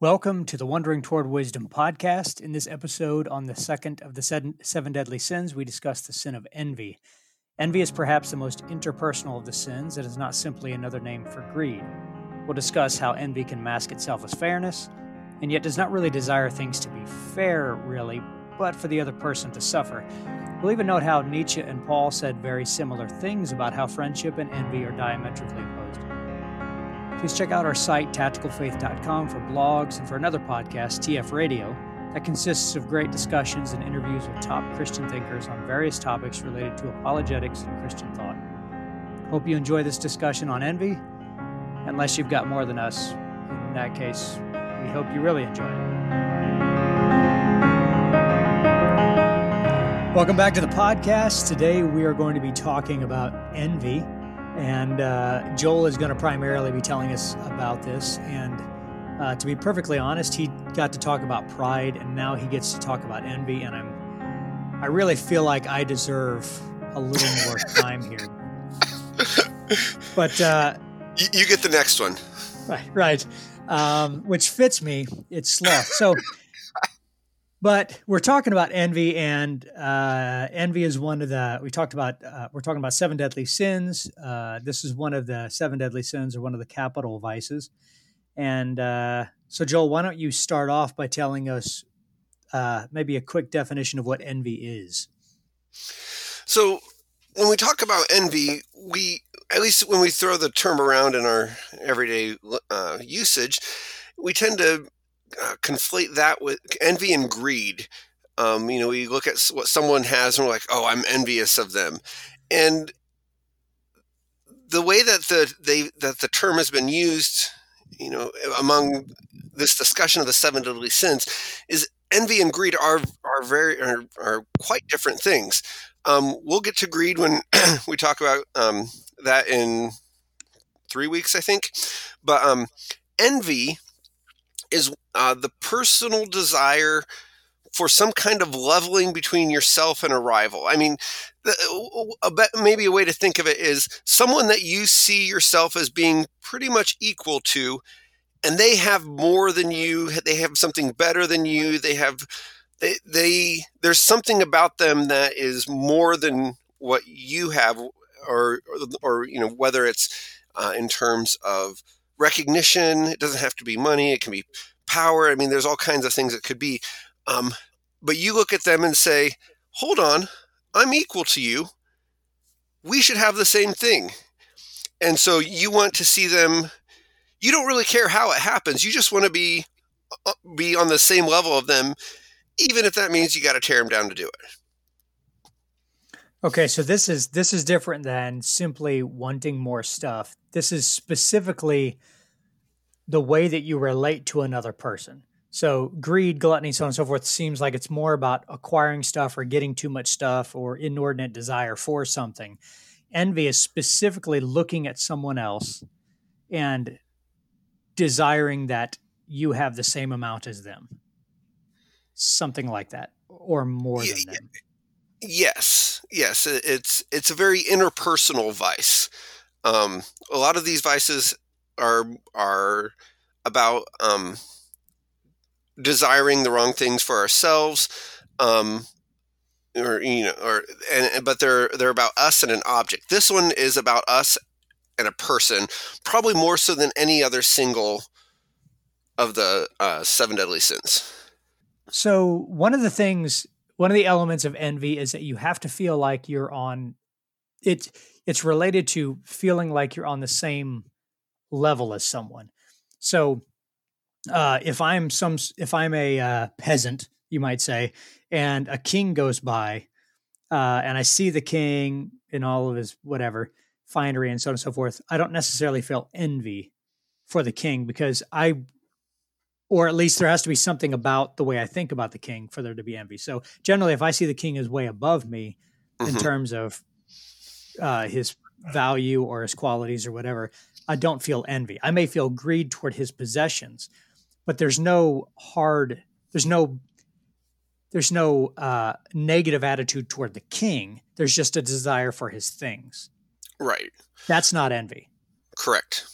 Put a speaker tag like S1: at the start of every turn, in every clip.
S1: Welcome to the Wandering Toward Wisdom podcast. In this episode, on the second of the seven deadly sins, we discuss the sin of envy. Envy is perhaps the most interpersonal of the sins. It is not simply another name for greed. We'll discuss how envy can mask itself as fairness, and yet does not really desire things to be fair, really, but for the other person to suffer. We'll even note how Nietzsche and Paul said very similar things about how friendship and envy are diametrically opposed. Please check out our site, tacticalfaith.com, for blogs and for another podcast, TF Radio, that consists of great discussions and interviews with top Christian thinkers on various topics related to apologetics and Christian thought. Hope you enjoy this discussion on envy, unless you've got more than us. In that case, we hope you really enjoy it. Welcome back to the podcast. Today we are going to be talking about envy. And uh, Joel is going to primarily be telling us about this. And uh, to be perfectly honest, he got to talk about pride, and now he gets to talk about envy. And I'm, I really feel like I deserve a little more time here. But uh,
S2: you, you, get the next one,
S1: right? Right, um, which fits me. It's sloth. So but we're talking about envy, and uh, envy is one of the we talked about. Uh, we're talking about seven deadly sins. Uh, this is one of the seven deadly sins, or one of the capital vices. And uh, so, Joel, why don't you start off by telling us uh, maybe a quick definition of what envy is?
S2: So, when we talk about envy, we at least when we throw the term around in our everyday uh, usage, we tend to uh, conflate that with envy and greed. Um, you know, we look at what someone has and we're like, oh, I'm envious of them. And the way that the they that the term has been used, you know, among this discussion of the seven deadly sins, is envy and greed are are very are, are quite different things. Um, we'll get to greed when we talk about um, that in three weeks, I think. But um, envy is uh, the personal desire for some kind of leveling between yourself and a rival. I mean, the, a bet, maybe a way to think of it is someone that you see yourself as being pretty much equal to, and they have more than you. They have something better than you. They have they, they there's something about them that is more than what you have, or or, or you know whether it's uh, in terms of recognition. It doesn't have to be money. It can be power. I mean, there's all kinds of things it could be. Um, but you look at them and say, hold on, I'm equal to you. We should have the same thing. And so you want to see them. You don't really care how it happens. You just want to be uh, be on the same level of them, even if that means you got to tear them down to do it.
S1: Okay, so this is this is different than simply wanting more stuff. This is specifically the way that you relate to another person. So greed, gluttony, so on and so forth seems like it's more about acquiring stuff or getting too much stuff or inordinate desire for something. Envy is specifically looking at someone else and desiring that you have the same amount as them. Something like that or more than them.
S2: Yes. Yes, it's it's a very interpersonal vice. Um, a lot of these vices are are about um, desiring the wrong things for ourselves, um, or you know, or and but they're they're about us and an object. This one is about us and a person, probably more so than any other single of the uh, seven deadly sins.
S1: So one of the things, one of the elements of envy is that you have to feel like you're on. It's it's related to feeling like you're on the same level as someone. So uh, if I'm some if I'm a uh, peasant, you might say, and a king goes by, uh, and I see the king in all of his whatever finery and so on and so forth, I don't necessarily feel envy for the king because I, or at least there has to be something about the way I think about the king for there to be envy. So generally, if I see the king as way above me mm-hmm. in terms of uh, his value or his qualities or whatever, I don't feel envy. I may feel greed toward his possessions, but there's no hard, there's no, there's no uh, negative attitude toward the king. There's just a desire for his things.
S2: Right.
S1: That's not envy.
S2: Correct.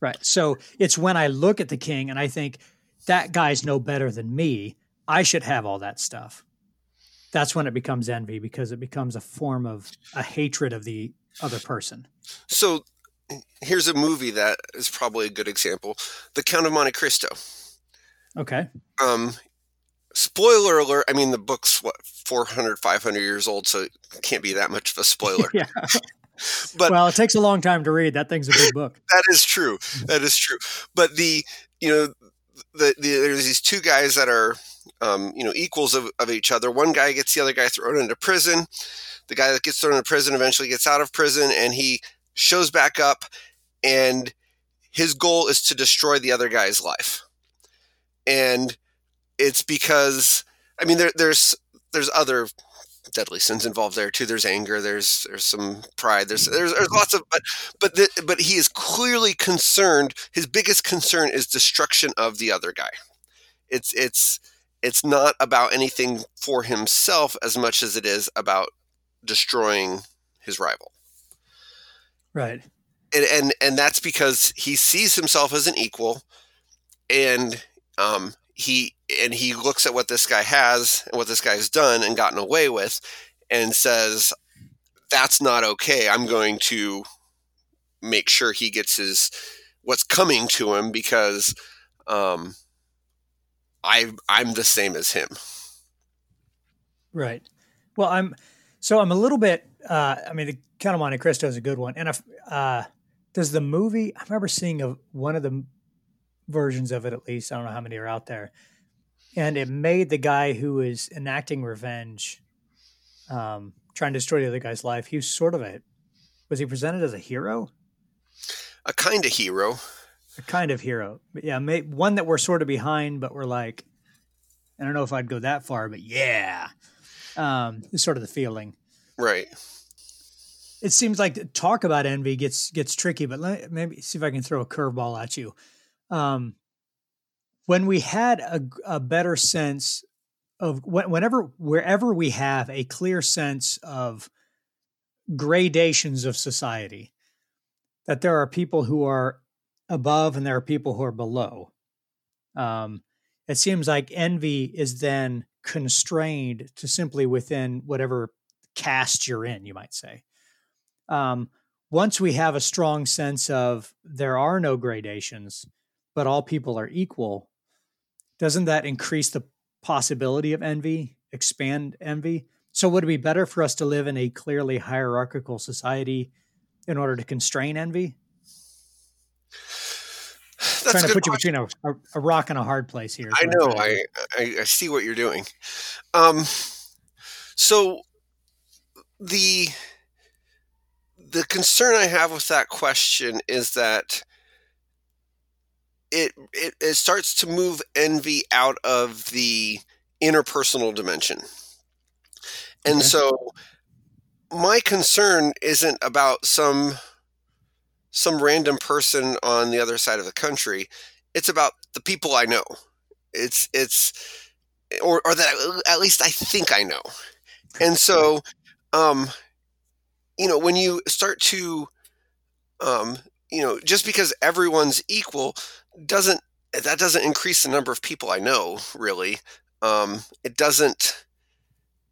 S1: Right. So it's when I look at the king and I think that guy's no better than me. I should have all that stuff. That's when it becomes envy because it becomes a form of a hatred of the other person.
S2: So here's a movie that is probably a good example The Count of Monte Cristo.
S1: Okay.
S2: Um, spoiler alert. I mean, the book's what, 400, 500 years old, so it can't be that much of a spoiler.
S1: yeah. But well, it takes a long time to read. That thing's a big book.
S2: that is true. That is true. But the, you know, the, the there's these two guys that are, um, you know, equals of, of each other. One guy gets the other guy thrown into prison. The guy that gets thrown into prison eventually gets out of prison and he shows back up and his goal is to destroy the other guy's life. And it's because I mean there, there's there's other deadly sins involved there too. There's anger. There's there's some pride. There's there's, there's lots of but but the, but he is clearly concerned. His biggest concern is destruction of the other guy. It's it's it's not about anything for himself as much as it is about destroying his rival.
S1: Right.
S2: And and and that's because he sees himself as an equal, and um, he and he looks at what this guy has and what this guy's done and gotten away with and says that's not okay i'm going to make sure he gets his what's coming to him because um i i'm the same as him
S1: right well i'm so i'm a little bit uh i mean the count of monte cristo is a good one and if uh does the movie i remember seeing a, one of the versions of it at least. I don't know how many are out there. And it made the guy who was enacting revenge, um, trying to destroy the other guy's life, he was sort of a was he presented as a hero?
S2: A kind of hero.
S1: A kind of hero. But yeah, may, one that we're sort of behind, but we're like, I don't know if I'd go that far, but yeah. Um, it's sort of the feeling.
S2: Right.
S1: It seems like talk about envy gets gets tricky, but let, maybe see if I can throw a curveball at you um, when we had a, a better sense of whenever wherever we have a clear sense of gradations of society that there are people who are above and there are people who are below um, it seems like envy is then constrained to simply within whatever caste you're in you might say um, once we have a strong sense of there are no gradations but all people are equal, doesn't that increase the possibility of envy, expand envy? So, would it be better for us to live in a clearly hierarchical society in order to constrain envy? That's trying to put point. you between a, a, a, rock and a hard place here.
S2: I know. I, I, I see what you're doing. Um, so the the concern I have with that question is that it, it it starts to move envy out of the interpersonal dimension. And okay. so my concern isn't about some some random person on the other side of the country. It's about the people I know. It's it's or or that at least I think I know. And so um you know, when you start to um you know, just because everyone's equal doesn't that doesn't increase the number of people I know really. Um, it doesn't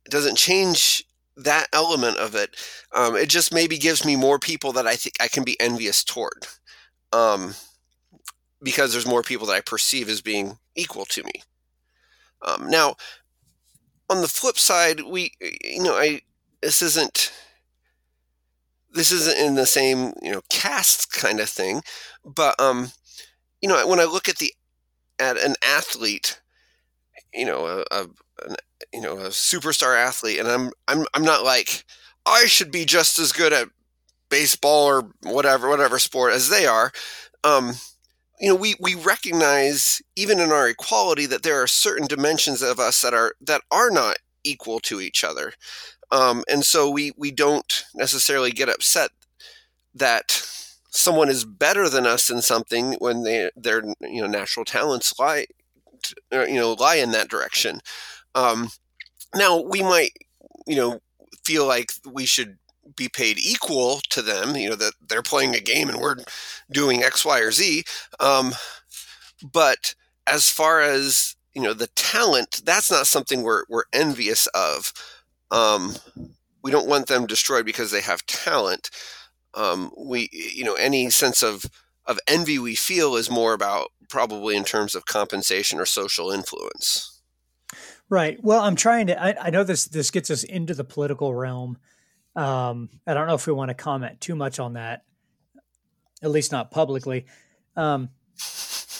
S2: it doesn't change that element of it. Um, it just maybe gives me more people that I think I can be envious toward, um, because there's more people that I perceive as being equal to me. Um, now, on the flip side, we you know I this isn't this isn't in the same you know caste kind of thing, but um, you know, when I look at the at an athlete, you know, a, a an, you know a superstar athlete, and I'm I'm I'm not like I should be just as good at baseball or whatever whatever sport as they are. Um, you know, we we recognize even in our equality that there are certain dimensions of us that are that are not equal to each other, um, and so we we don't necessarily get upset that someone is better than us in something when they their you know natural talents lie uh, you know lie in that direction um, now we might you know feel like we should be paid equal to them you know that they're playing a game and we're doing x y or z. Um, but as far as you know the talent that's not something we're, we're envious of. Um, we don't want them destroyed because they have talent. Um, we you know any sense of of envy we feel is more about probably in terms of compensation or social influence
S1: right. Well i'm trying to i, I know this this gets us into the political realm. Um, i don't know if we want to comment too much on that at least not publicly. Um,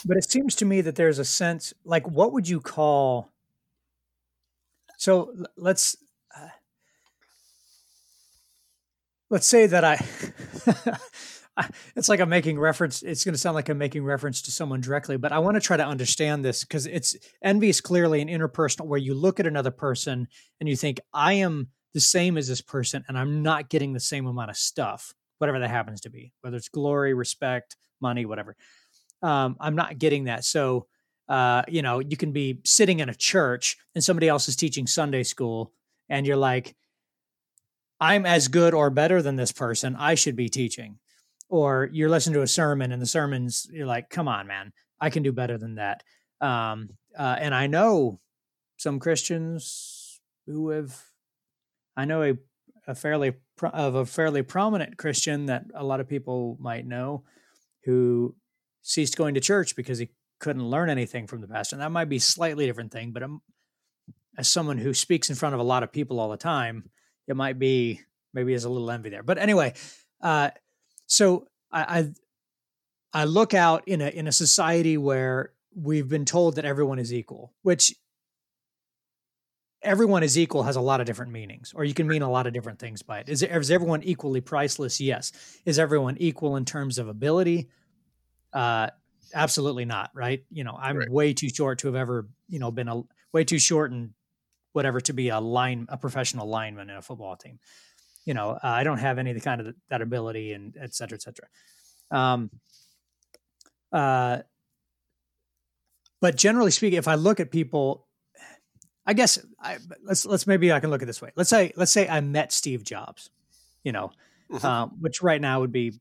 S1: but it seems to me that there's a sense like what would you call so let's uh, let's say that I it's like I'm making reference it's going to sound like I'm making reference to someone directly but I want to try to understand this cuz it's envy is clearly an interpersonal where you look at another person and you think I am the same as this person and I'm not getting the same amount of stuff whatever that happens to be whether it's glory respect money whatever um, I'm not getting that. So, uh, you know, you can be sitting in a church and somebody else is teaching Sunday school, and you're like, I'm as good or better than this person. I should be teaching. Or you're listening to a sermon, and the sermon's, you're like, come on, man, I can do better than that. Um, uh, and I know some Christians who have, I know a, a fairly of a fairly prominent Christian that a lot of people might know, who ceased going to church because he couldn't learn anything from the pastor. And that might be a slightly different thing, but I'm, as someone who speaks in front of a lot of people all the time, it might be maybe there's a little envy there. But anyway, uh, so I, I I look out in a in a society where we've been told that everyone is equal, which everyone is equal has a lot of different meanings, or you can mean a lot of different things by it. Is, is everyone equally priceless? Yes. Is everyone equal in terms of ability? Uh, absolutely not. Right. You know, I'm right. way too short to have ever, you know, been a way too short and whatever to be a line, a professional lineman in a football team. You know, uh, I don't have any of the kind of that ability and et cetera, et cetera. Um, uh, but generally speaking, if I look at people, I guess I, let's let's maybe I can look at this way. Let's say let's say I met Steve Jobs, you know, mm-hmm. uh, which right now would be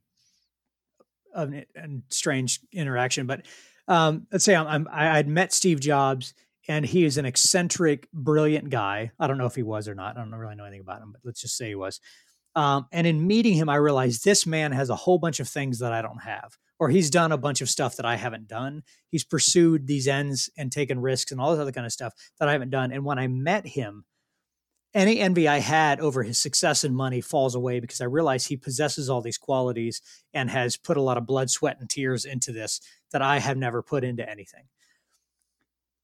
S1: a, a strange interaction, but um, let's say I'm, I'm, I'd met Steve Jobs and he is an eccentric, brilliant guy. I don't know if he was or not. I don't really know anything about him, but let's just say he was. Um, and in meeting him, I realized this man has a whole bunch of things that I don't have, or he's done a bunch of stuff that I haven't done. He's pursued these ends and taken risks and all this other kind of stuff that I haven't done. And when I met him, any envy I had over his success and money falls away because I realize he possesses all these qualities and has put a lot of blood, sweat, and tears into this that I have never put into anything.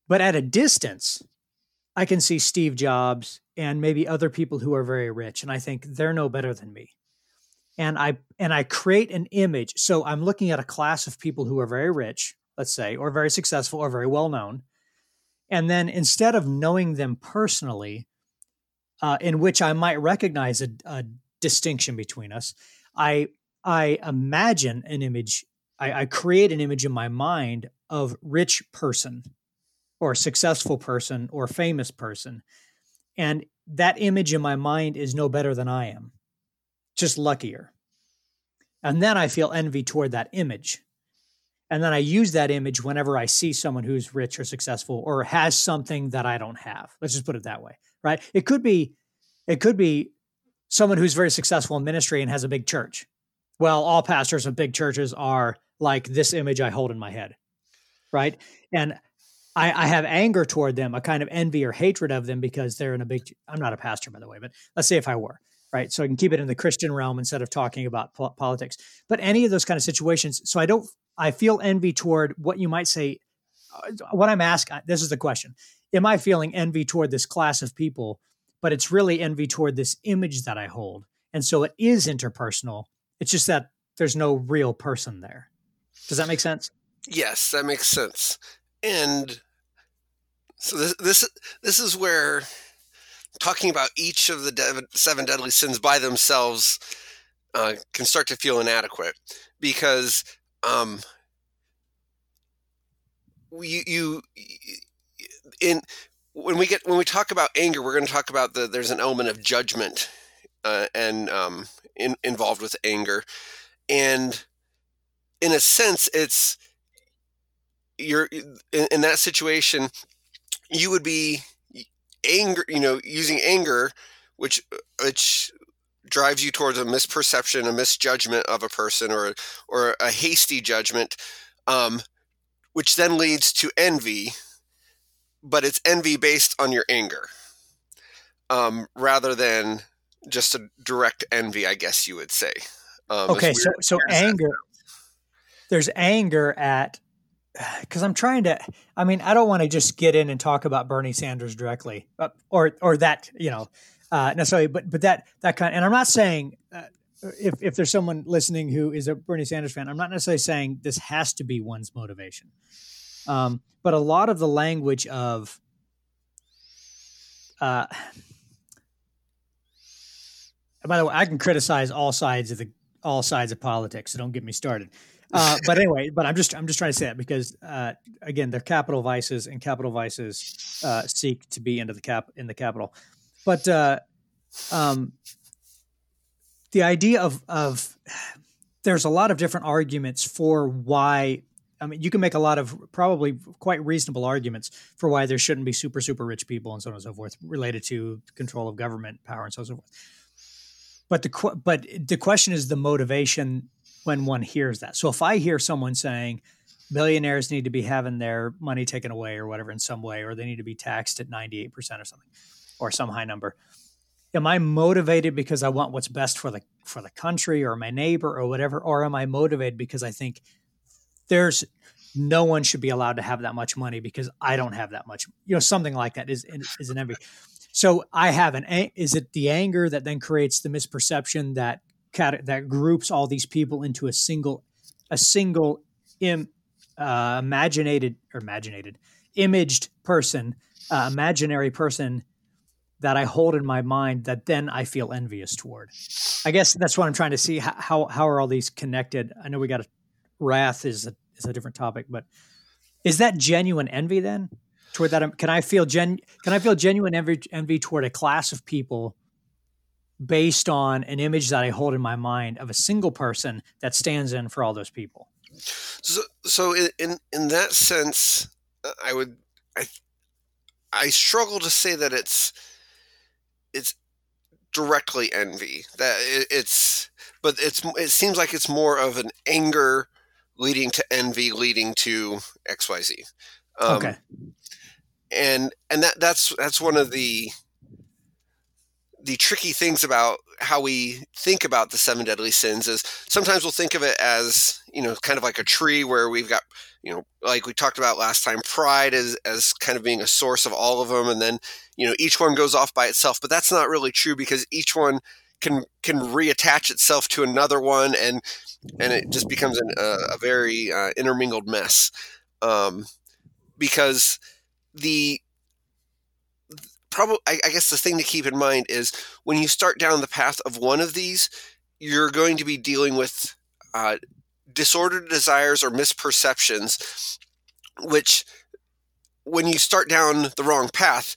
S1: But at a distance, I can see Steve Jobs and maybe other people who are very rich, and I think they're no better than me. And I and I create an image. So I'm looking at a class of people who are very rich, let's say, or very successful or very well known. And then instead of knowing them personally, uh, in which I might recognize a, a, distinction between us. I I imagine an image. I, I create an image in my mind of rich person, or successful person, or famous person, and that image in my mind is no better than I am, just luckier. And then I feel envy toward that image. And then I use that image whenever I see someone who's rich or successful or has something that I don't have. Let's just put it that way right? It could be, it could be someone who's very successful in ministry and has a big church. Well, all pastors of big churches are like this image I hold in my head, right? And I, I have anger toward them, a kind of envy or hatred of them because they're in a big. I'm not a pastor, by the way, but let's say if I were, right? So I can keep it in the Christian realm instead of talking about po- politics. But any of those kind of situations, so I don't. I feel envy toward what you might say. Uh, what I'm asking, this is the question: am I feeling envy toward this class of people? But it's really envy toward this image that I hold. And so it is interpersonal. It's just that there's no real person there. Does that make sense?
S2: Yes, that makes sense. And so this this this is where talking about each of the seven deadly sins by themselves uh, can start to feel inadequate because um, you, you in when we get when we talk about anger, we're going to talk about the there's an element of judgment uh, and um, in, involved with anger, and in a sense, it's you're in, in that situation, you would be anger, you know, using anger, which which drives you towards a misperception, a misjudgment of a person, or or a hasty judgment, um, which then leads to envy. But it's envy based on your anger, um, rather than just a direct envy, I guess you would say.
S1: Um, okay, so so anger. There's anger at because I'm trying to. I mean, I don't want to just get in and talk about Bernie Sanders directly, uh, or or that you know uh, necessarily, but but that that kind. And I'm not saying uh, if if there's someone listening who is a Bernie Sanders fan, I'm not necessarily saying this has to be one's motivation. Um, but a lot of the language of uh, by the way, I can criticize all sides of the all sides of politics, so don't get me started. Uh, but anyway, but I'm just I'm just trying to say that because uh, again, they're capital vices, and capital vices uh, seek to be into the cap in the capital. But uh, um, the idea of of there's a lot of different arguments for why. I mean, you can make a lot of probably quite reasonable arguments for why there shouldn't be super super rich people and so on and so forth related to control of government power and so on and so forth. But the but the question is the motivation when one hears that. So if I hear someone saying billionaires need to be having their money taken away or whatever in some way, or they need to be taxed at 98% or something, or some high number, am I motivated because I want what's best for the for the country or my neighbor or whatever, or am I motivated because I think there's no one should be allowed to have that much money because I don't have that much, you know, something like that is is an envy. So I have an is it the anger that then creates the misperception that that groups all these people into a single a single Im, uh, imaginated or imaginated imaged person uh, imaginary person that I hold in my mind that then I feel envious toward. I guess that's what I'm trying to see. How how, how are all these connected? I know we got a, wrath is a, is a different topic, but is that genuine envy then toward that? Can I feel gen? Can I feel genuine envy, envy toward a class of people based on an image that I hold in my mind of a single person that stands in for all those people.
S2: So, so in in that sense, uh, I would I I struggle to say that it's it's directly envy. That it's but it's it seems like it's more of an anger leading to envy, leading to X Y Z. Um, okay. And and that that's that's one of the the tricky things about how we think about the seven deadly sins is sometimes we'll think of it as you know kind of like a tree where we've got you know like we talked about last time pride as as kind of being a source of all of them and then you know each one goes off by itself but that's not really true because each one can can reattach itself to another one and and it just becomes an, a, a, very uh, intermingled mess um, because the probably I, I guess the thing to keep in mind is when you start down the path of one of these, you're going to be dealing with uh, disordered desires or misperceptions, which when you start down the wrong path,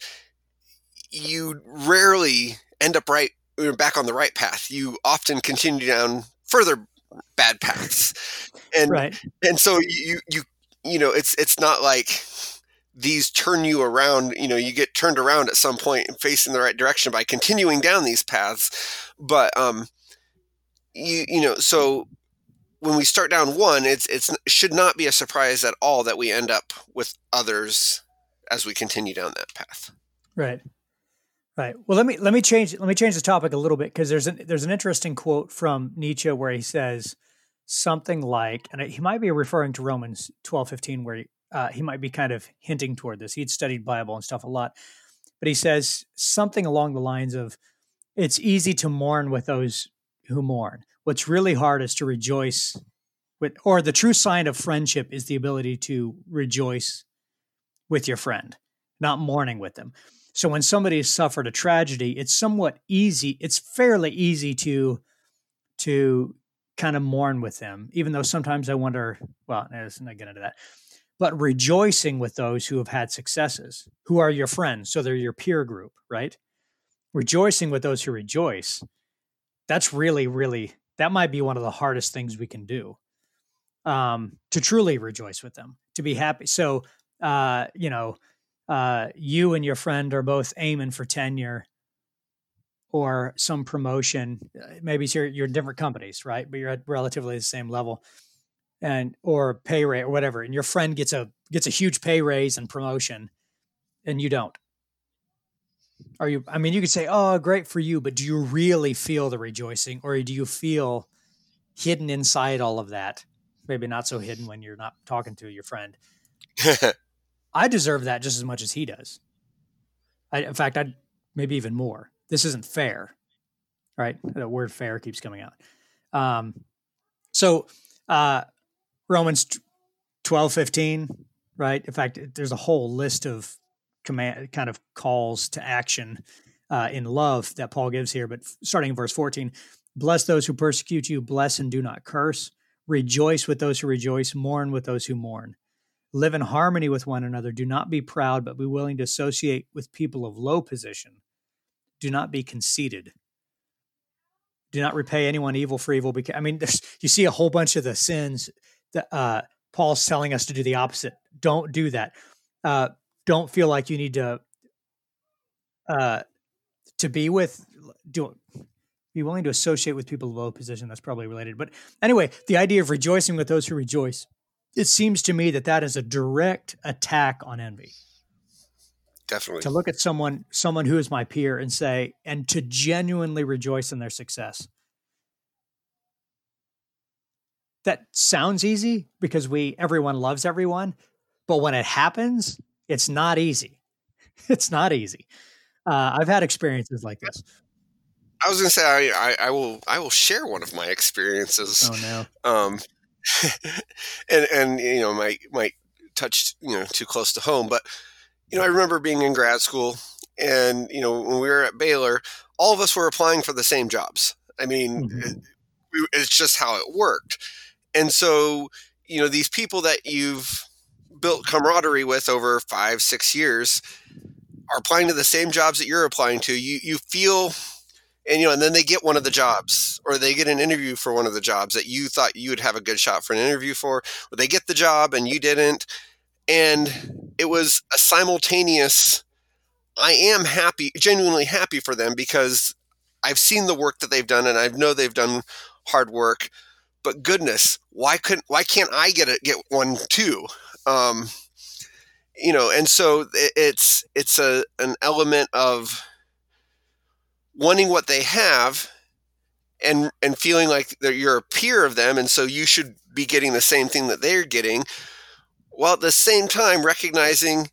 S2: you rarely end up right back on the right path. You often continue down further bad paths, and right. and so you you you know it's it's not like these turn you around you know you get turned around at some point and facing the right direction by continuing down these paths. But um you you know so when we start down one it's it's should not be a surprise at all that we end up with others as we continue down that path.
S1: Right. Right. Well let me let me change let me change the topic a little bit because there's an there's an interesting quote from nietzsche where he says something like and he might be referring to romans 12 15 where he, uh, he might be kind of hinting toward this. He'd studied Bible and stuff a lot, but he says something along the lines of, "It's easy to mourn with those who mourn. What's really hard is to rejoice with, or the true sign of friendship is the ability to rejoice with your friend, not mourning with them." So when somebody has suffered a tragedy, it's somewhat easy. It's fairly easy to to kind of mourn with them, even though sometimes I wonder. Well, let's not get into that but rejoicing with those who have had successes, who are your friends. So they're your peer group, right? Rejoicing with those who rejoice. That's really, really, that might be one of the hardest things we can do. um, to truly rejoice with them, to be happy. So, uh, you know, uh, you and your friend are both aiming for tenure or some promotion. Uh, maybe you're you're different companies, right? But you're at relatively the same level, and or pay rate or whatever. And your friend gets a gets a huge pay raise and promotion, and you don't. Are you? I mean, you could say, "Oh, great for you," but do you really feel the rejoicing, or do you feel hidden inside all of that? Maybe not so hidden when you're not talking to your friend. I deserve that just as much as he does. I, in fact, I maybe even more this isn't fair, right? The word fair keeps coming out. Um, so uh, Romans 12, 15, right? In fact, there's a whole list of command kind of calls to action uh, in love that Paul gives here. But starting in verse 14, bless those who persecute you, bless and do not curse. Rejoice with those who rejoice, mourn with those who mourn. Live in harmony with one another. Do not be proud, but be willing to associate with people of low position do not be conceited. Do not repay anyone evil for evil. Because I mean, you see a whole bunch of the sins that uh, Paul's telling us to do the opposite. Don't do that. Uh, don't feel like you need to uh, to be with. Do be willing to associate with people of low position. That's probably related. But anyway, the idea of rejoicing with those who rejoice. It seems to me that that is a direct attack on envy
S2: definitely
S1: to look at someone someone who is my peer and say and to genuinely rejoice in their success that sounds easy because we everyone loves everyone but when it happens it's not easy it's not easy uh, i've had experiences like this
S2: i was going to say I, I, I will i will share one of my experiences
S1: oh
S2: no um and and you know my might touch you know too close to home but you know, I remember being in grad school and, you know, when we were at Baylor, all of us were applying for the same jobs. I mean, mm-hmm. it, it's just how it worked. And so, you know, these people that you've built camaraderie with over five, six years are applying to the same jobs that you're applying to. You, you feel, and, you know, and then they get one of the jobs or they get an interview for one of the jobs that you thought you would have a good shot for an interview for, or they get the job and you didn't and it was a simultaneous i am happy genuinely happy for them because i've seen the work that they've done and i know they've done hard work but goodness why couldn't why can't i get it get one too? Um, you know and so it's it's a an element of wanting what they have and and feeling like you're a peer of them and so you should be getting the same thing that they're getting while at the same time recognizing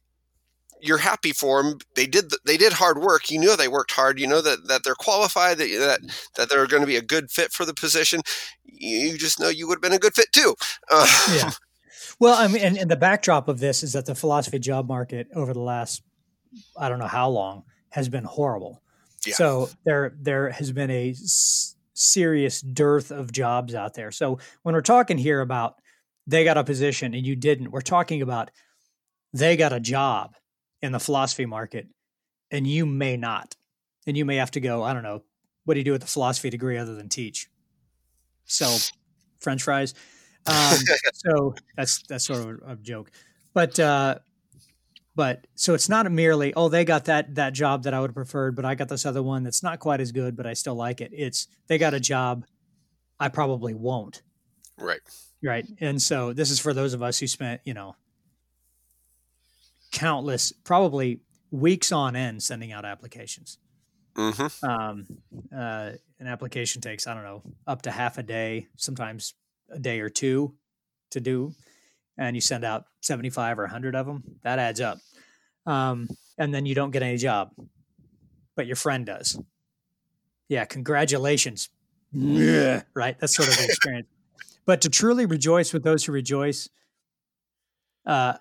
S2: you're happy for them. They did they did hard work. You know they worked hard. You know that that they're qualified. That that that they're going to be a good fit for the position. You just know you would have been a good fit too. Uh,
S1: yeah. Well, I mean, and, and, the backdrop of this is that the philosophy job market over the last I don't know how long has been horrible. Yeah. So there there has been a s- serious dearth of jobs out there. So when we're talking here about they got a position and you didn't. We're talking about they got a job in the philosophy market and you may not. And you may have to go, I don't know, what do you do with a philosophy degree other than teach? Sell French fries. Um, so that's that's sort of a, a joke. But uh, but so it's not merely oh they got that that job that I would have preferred, but I got this other one that's not quite as good, but I still like it. It's they got a job I probably won't.
S2: Right.
S1: Right. And so this is for those of us who spent, you know, countless, probably weeks on end sending out applications.
S2: Mm-hmm.
S1: Um, uh, an application takes, I don't know, up to half a day, sometimes a day or two to do. And you send out 75 or 100 of them. That adds up. Um, and then you don't get any job, but your friend does. Yeah, congratulations. Yeah, right. That's sort of the experience. But to truly rejoice with those who rejoice, uh,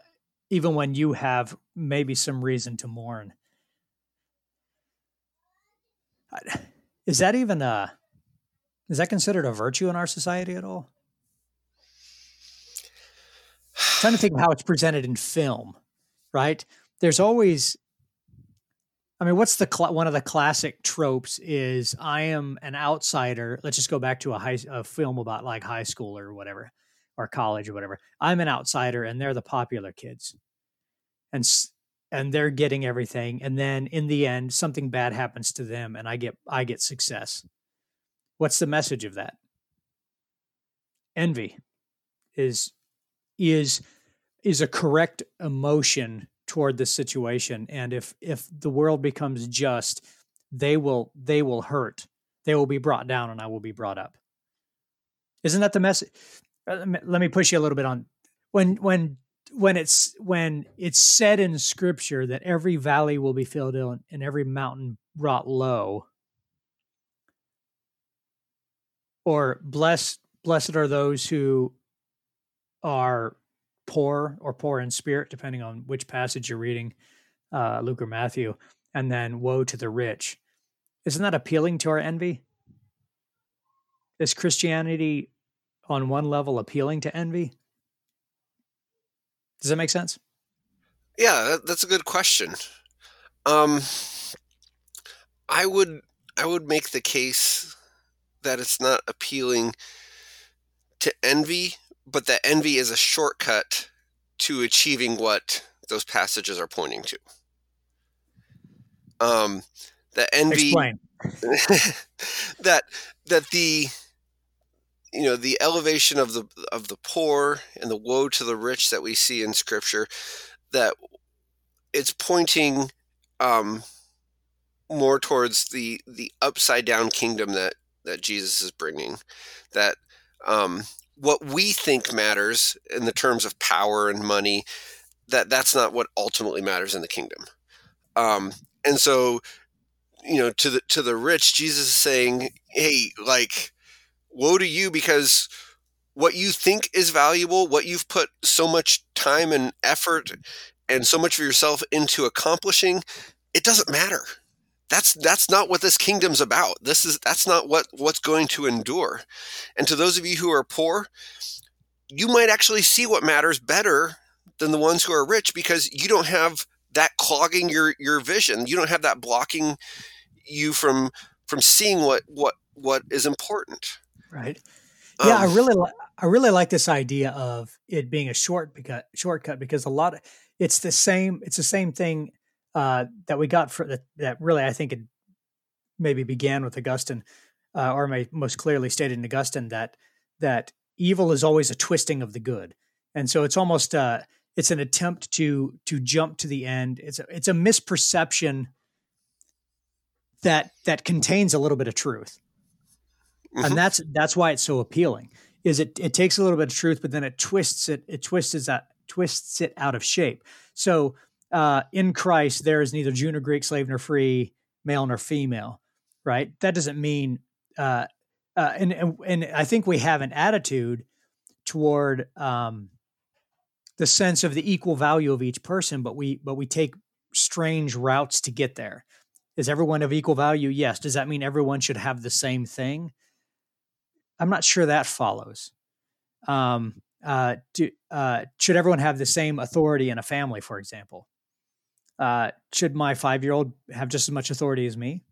S1: even when you have maybe some reason to mourn. Is that even a is that considered a virtue in our society at all? I'm trying to think of how it's presented in film, right? There's always I mean, what's the cl- one of the classic tropes is I am an outsider. Let's just go back to a high a film about like high school or whatever, or college or whatever. I'm an outsider and they're the popular kids. And and they're getting everything and then in the end something bad happens to them and I get I get success. What's the message of that? Envy is is is a correct emotion toward this situation and if if the world becomes just they will they will hurt they will be brought down and i will be brought up isn't that the message let me push you a little bit on when when when it's when it's said in scripture that every valley will be filled in and every mountain brought low or blessed blessed are those who are poor or poor in spirit, depending on which passage you're reading, uh, Luke or Matthew, and then woe to the rich. Isn't that appealing to our envy? Is Christianity on one level appealing to envy? Does that make sense?
S2: Yeah, that's a good question. Um, I would I would make the case that it's not appealing to envy but that envy is a shortcut to achieving what those passages are pointing to. Um, the envy Explain. that that the you know the elevation of the of the poor and the woe to the rich that we see in scripture that it's pointing um, more towards the the upside down kingdom that that Jesus is bringing. That um, what we think matters in the terms of power and money that that's not what ultimately matters in the kingdom. Um, and so you know to the to the rich jesus is saying hey like woe to you because what you think is valuable what you've put so much time and effort and so much of yourself into accomplishing it doesn't matter. That's that's not what this kingdom's about. This is that's not what what's going to endure. And to those of you who are poor you might actually see what matters better than the ones who are rich because you don't have that clogging your your vision. You don't have that blocking you from from seeing what what what is important
S1: right? Yeah um, i really li- i really like this idea of it being a shortcut shortcut because a lot of it's the same it's the same thing uh, that we got for that, that really I think it maybe began with Augustine, uh, or may most clearly stated in Augustine that that evil is always a twisting of the good, and so it's almost uh, it's an attempt to to jump to the end. It's a, it's a misperception that that contains a little bit of truth, mm-hmm. and that's that's why it's so appealing. Is it it takes a little bit of truth, but then it twists it it twists that twists it out of shape. So uh, in Christ, there is neither Jew nor Greek, slave nor free, male nor female, right? That doesn't mean, uh, uh, and, and, and I think we have an attitude toward um, the sense of the equal value of each person, but we but we take strange routes to get there. Is everyone of equal value? Yes. Does that mean everyone should have the same thing? I'm not sure that follows. Um, uh, do, uh, should everyone have the same authority in a family, for example? uh, should my five year old have just as much authority as me?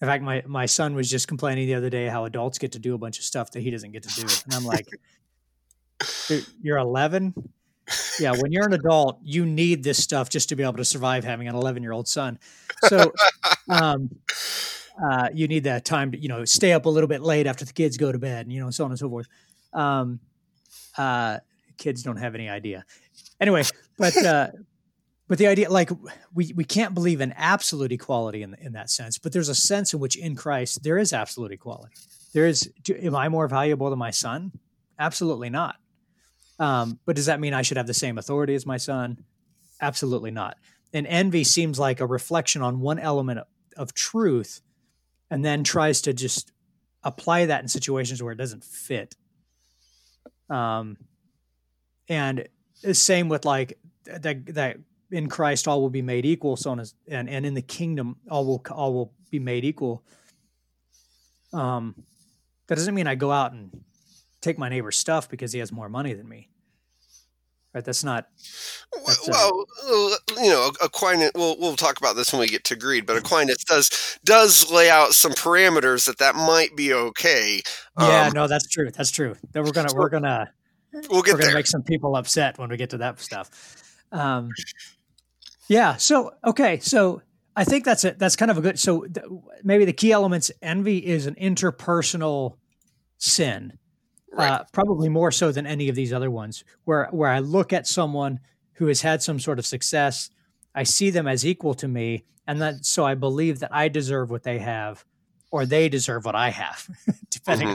S1: In fact, my my son was just complaining the other day how adults get to do a bunch of stuff that he doesn't get to do, and I'm like, "You're 11." Yeah, when you're an adult, you need this stuff just to be able to survive having an 11 year old son. So, um, uh, you need that time to you know stay up a little bit late after the kids go to bed, and you know so on and so forth. Um, uh, kids don't have any idea. Anyway, but uh, but the idea like we we can't believe in absolute equality in in that sense but there's a sense in which in christ there is absolute equality. There is do, am i more valuable than my son? Absolutely not. Um, but does that mean i should have the same authority as my son? Absolutely not. And envy seems like a reflection on one element of truth and then tries to just apply that in situations where it doesn't fit um and the same with like that that in Christ all will be made equal, so on as, and and in the kingdom all will all will be made equal. Um, that doesn't mean I go out and take my neighbor's stuff because he has more money than me. Right? That's not.
S2: That's well, a, you know, Aquinas. We'll we'll talk about this when we get to greed, but Aquinas does does lay out some parameters that that might be okay.
S1: Yeah, um, no, that's true. That's true. That we're gonna we're gonna
S2: we'll get
S1: We're gonna
S2: there.
S1: make some people upset when we get to that stuff. Um, yeah. So okay. So I think that's it. That's kind of a good. So th- maybe the key elements. Envy is an interpersonal sin,
S2: Right.
S1: uh, probably more so than any of these other ones. Where where I look at someone who has had some sort of success, I see them as equal to me, and then so I believe that I deserve what they have, or they deserve what I have, depending.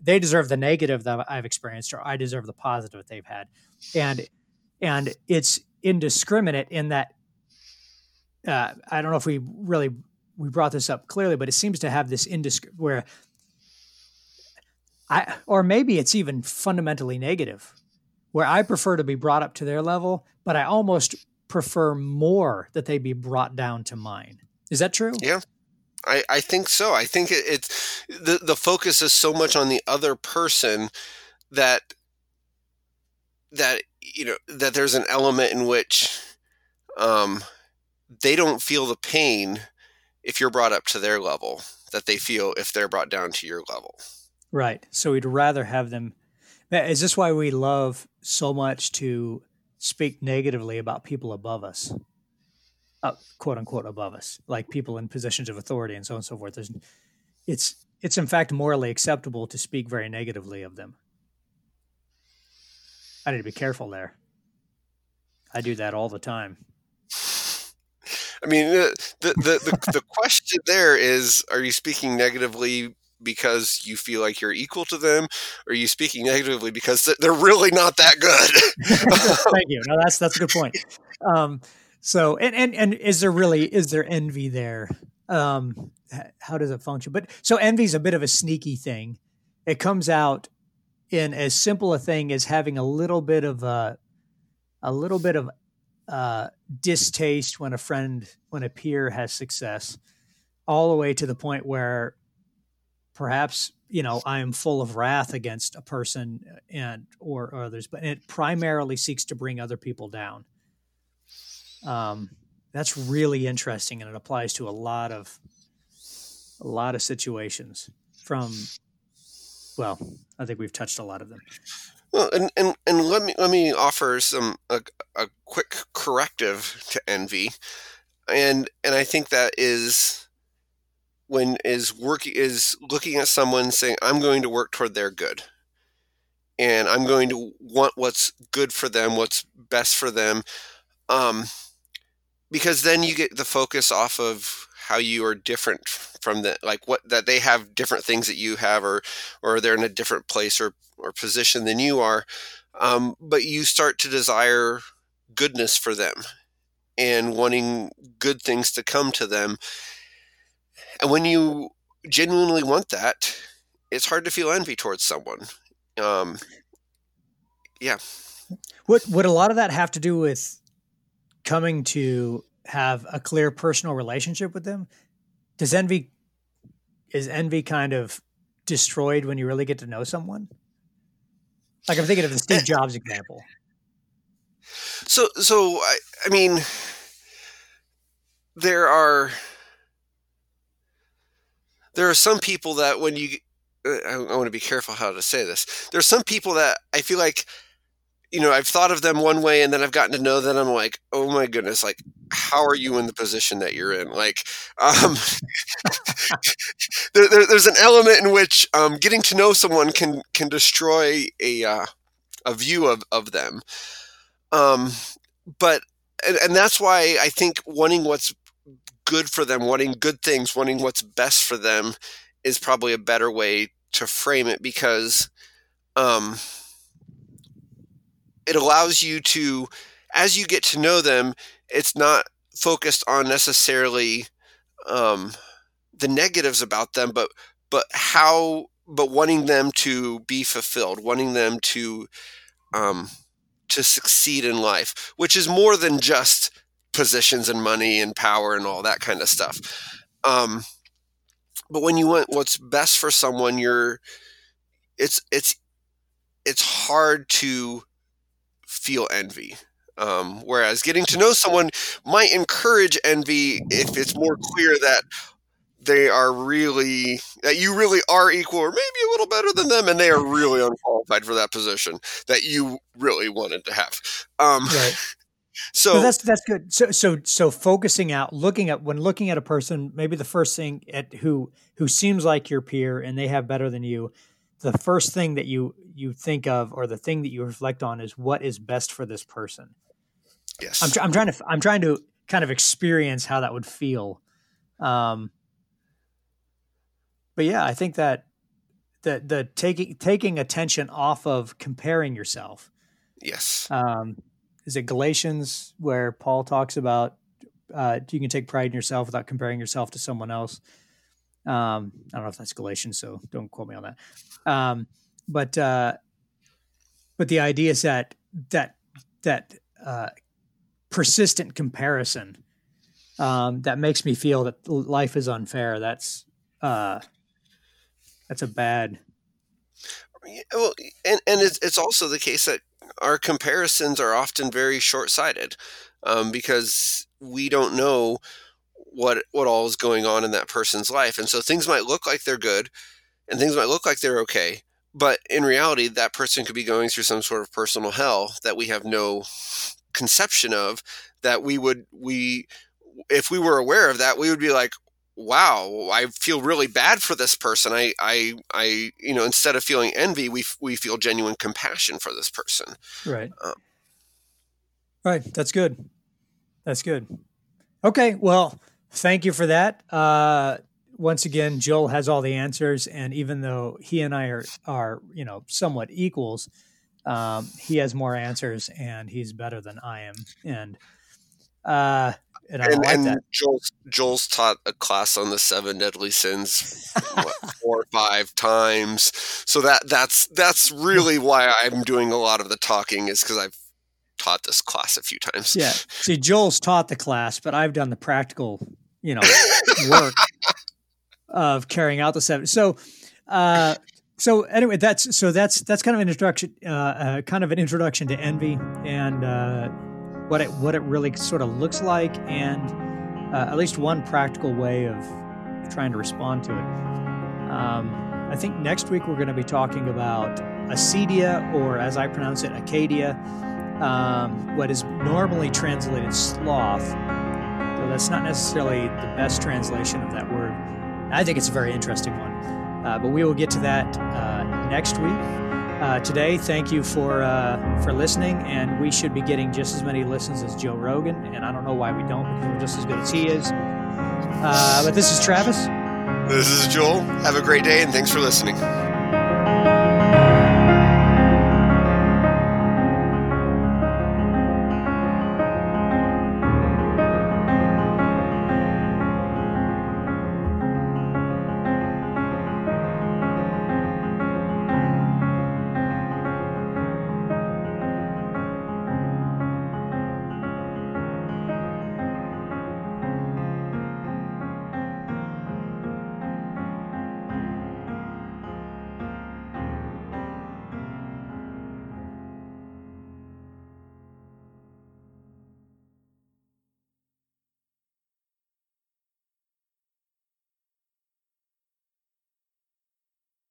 S1: They deserve the negative that I've experienced, or I deserve the positive that they've had, and and it's indiscriminate in that. Uh, I don't know if we really we brought this up clearly, but it seems to have this indisc where I or maybe it's even fundamentally negative, where I prefer to be brought up to their level, but I almost prefer more that they be brought down to mine. Is that true?
S2: Yeah. I, I think so. I think it, it's the the focus is so much on the other person that that you know that there's an element in which um, they don't feel the pain if you're brought up to their level that they feel if they're brought down to your level.
S1: Right. So we'd rather have them. Is this why we love so much to speak negatively about people above us? Uh, quote unquote above us, like people in positions of authority and so on and so forth. There's, it's it's in fact morally acceptable to speak very negatively of them. I need to be careful there. I do that all the time.
S2: I mean, the the the, the, the question there is: Are you speaking negatively because you feel like you're equal to them, or are you speaking negatively because they're really not that good?
S1: Thank you. No, that's that's a good point. Um, so, and and and is there really is there envy there? Um, how does it function? But so envy is a bit of a sneaky thing. It comes out in as simple a thing as having a little bit of a a little bit of uh, distaste when a friend when a peer has success, all the way to the point where perhaps you know I am full of wrath against a person and or, or others, but it primarily seeks to bring other people down. Um, that's really interesting, and it applies to a lot of a lot of situations. From well, I think we've touched a lot of them.
S2: Well, and, and, and let me let me offer some a, a quick corrective to envy, and and I think that is when is working is looking at someone saying I'm going to work toward their good, and I'm going to want what's good for them, what's best for them, um, because then you get the focus off of how you are different from the like what that they have different things that you have or or they're in a different place or or position than you are um, but you start to desire goodness for them and wanting good things to come to them and when you genuinely want that it's hard to feel envy towards someone um, yeah
S1: Would would a lot of that have to do with coming to have a clear personal relationship with them? Does envy is envy kind of destroyed when you really get to know someone? Like I'm thinking of the Steve Jobs example.
S2: So, so I, I mean, there are there are some people that when you, uh, I, want to be careful how to say this. There are some people that I feel like, you know, I've thought of them one way, and then I've gotten to know them. I'm like, oh my goodness, like, how are you in the position that you're in? Like, um, there, there, there's an element in which um, getting to know someone can can destroy a uh, a view of of them. Um, but and, and that's why I think wanting what's good for them, wanting good things, wanting what's best for them is probably a better way to frame it because um, it allows you to, as you get to know them, it's not focused on necessarily um, the negatives about them, but but how, but wanting them to be fulfilled, wanting them to um, to succeed in life, which is more than just positions and money and power and all that kind of stuff. Um, but when you want what's best for someone, you're it's it's it's hard to feel envy. Um, whereas getting to know someone might encourage envy if it's more clear that they are really that you really are equal or maybe a little better than them and they are really unqualified for that position that you really wanted to have um right. So
S1: that's that's good so so so focusing out looking at when looking at a person maybe the first thing at who who seems like your peer and they have better than you the first thing that you you think of or the thing that you reflect on is what is best for this person
S2: yes
S1: i'm, I'm trying to i'm trying to kind of experience how that would feel um but yeah, I think that the the taking taking attention off of comparing yourself.
S2: Yes.
S1: Um, is it Galatians where Paul talks about uh, you can take pride in yourself without comparing yourself to someone else? Um, I don't know if that's Galatians, so don't quote me on that. Um, but uh, but the idea is that that that uh, persistent comparison um, that makes me feel that life is unfair. That's uh, that's a bad.
S2: Well, and and it's it's also the case that our comparisons are often very short sighted, um, because we don't know what what all is going on in that person's life, and so things might look like they're good, and things might look like they're okay, but in reality, that person could be going through some sort of personal hell that we have no conception of. That we would we if we were aware of that, we would be like, wow, I feel really bad for this person. I, I, I, you know, instead of feeling envy, we we feel genuine compassion for this person.
S1: Right. Um, right. That's good. That's good. Okay. Well, thank you for that. Uh, once again, Joel has all the answers, and even though he and I are are you know somewhat equals, um, he has more answers, and he's better than I am. And uh, and, and, like and
S2: Joel's, Joel's taught a class on the seven deadly sins what, four or five times. So that that's that's really why I'm doing a lot of the talking is because I've taught this class a few times.
S1: Yeah. See, Joel's taught the class, but I've done the practical, you know, work of carrying out the seven. So, uh, so anyway, that's so that's that's kind of an introduction, uh, uh, kind of an introduction to envy and. What it what it really sort of looks like, and uh, at least one practical way of trying to respond to it. Um, I think next week we're going to be talking about acedia, or as I pronounce it, Acadia, um, what is normally translated sloth. Though that's not necessarily the best translation of that word. I think it's a very interesting one. Uh, but we will get to that uh, next week. Uh, today. Thank you for uh, for listening, and we should be getting just as many listens as Joe Rogan, and I don't know why we don't because we're just as good as he is. Uh, but this is Travis.
S2: This is Joel. Have a great day, and thanks for listening.